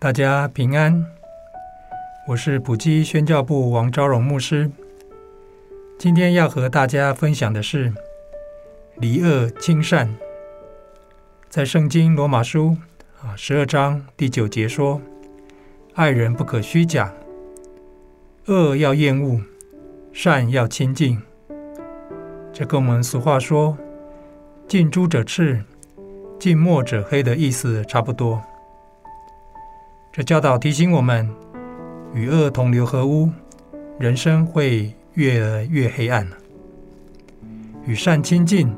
大家平安，我是普基宣教部王昭荣牧师。今天要和大家分享的是离恶亲善。在圣经罗马书啊十二章第九节说：“爱人不可虚假，恶要厌恶，善要亲近。”这跟我们俗话说“近朱者赤，近墨者黑”的意思差不多。这教导提醒我们，与恶同流合污，人生会越来越黑暗；与善亲近，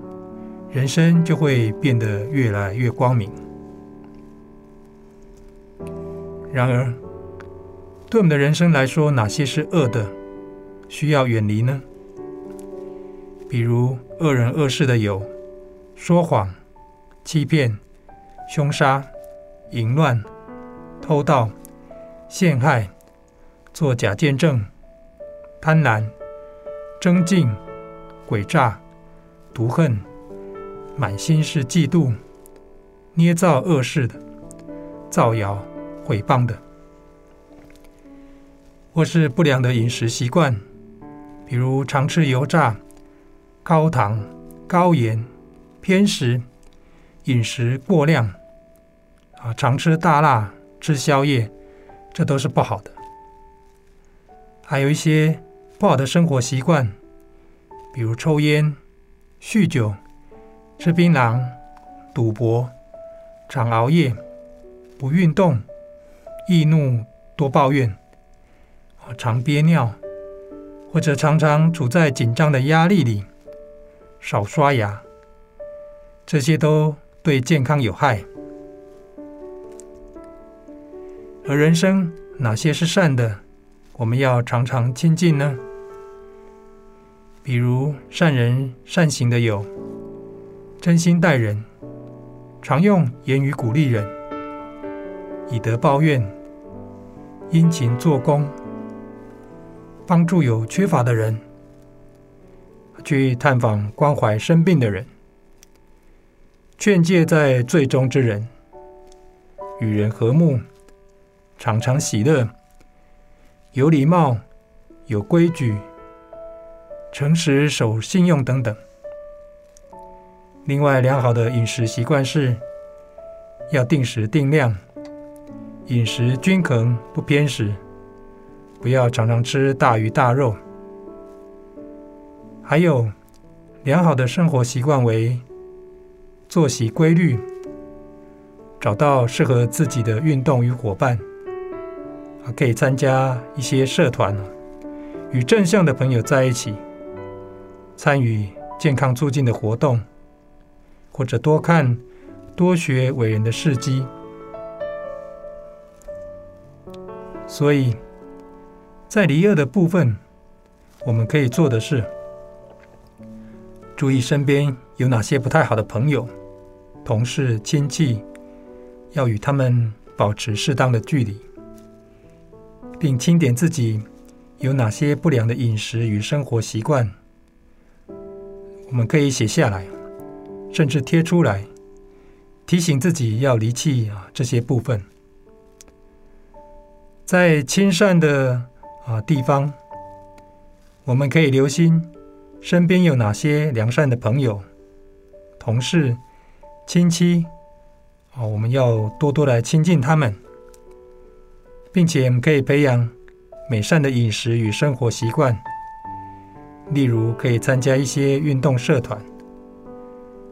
人生就会变得越来越光明。然而，对我们的人生来说，哪些是恶的，需要远离呢？比如恶人恶事的有说谎、欺骗、凶杀、淫乱。偷盗、陷害、作假见证、贪婪、争竞、诡诈、毒恨、满心是嫉妒、捏造恶事的、造谣毁谤的，或是不良的饮食习惯，比如常吃油炸、高糖、高盐、偏食、饮食过量，啊，常吃大辣。吃宵夜，这都是不好的。还有一些不好的生活习惯，比如抽烟、酗酒、吃槟榔、赌博、常熬夜、不运动、易怒多抱怨、常憋尿，或者常常处在紧张的压力里、少刷牙，这些都对健康有害。而人生哪些是善的，我们要常常亲近呢？比如善人善行的有：真心待人，常用言语鼓励人，以德报怨，殷勤做工，帮助有缺乏的人，去探访关怀生病的人，劝诫在罪中之人，与人和睦。常常喜乐，有礼貌，有规矩，诚实守信用等等。另外，良好的饮食习惯是要定时定量，饮食均衡不偏食，不要常常吃大鱼大肉。还有良好的生活习惯为作息规律，找到适合自己的运动与伙伴。可以参加一些社团，与正向的朋友在一起，参与健康促进的活动，或者多看、多学伟人的事迹。所以，在离恶的部分，我们可以做的是，注意身边有哪些不太好的朋友、同事、亲戚，要与他们保持适当的距离。并清点自己有哪些不良的饮食与生活习惯，我们可以写下来，甚至贴出来，提醒自己要离弃啊这些部分。在亲善的啊地方，我们可以留心身边有哪些良善的朋友、同事、亲戚啊，我们要多多来亲近他们。并且我们可以培养美善的饮食与生活习惯，例如可以参加一些运动社团、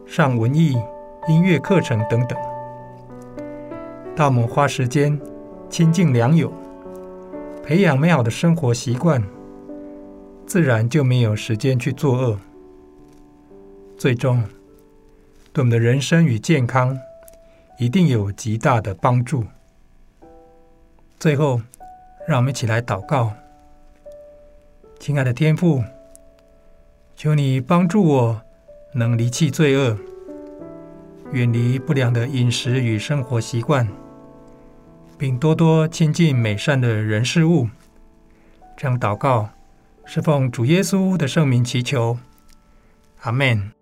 上文艺、音乐课程等等。当我们花时间亲近良友，培养美好的生活习惯，自然就没有时间去作恶。最终，对我们的人生与健康一定有极大的帮助。最后，让我们一起来祷告。亲爱的天父，求你帮助我能离弃罪恶，远离不良的饮食与生活习惯，并多多亲近美善的人事物。这样祷告，是奉主耶稣的圣名祈求。阿门。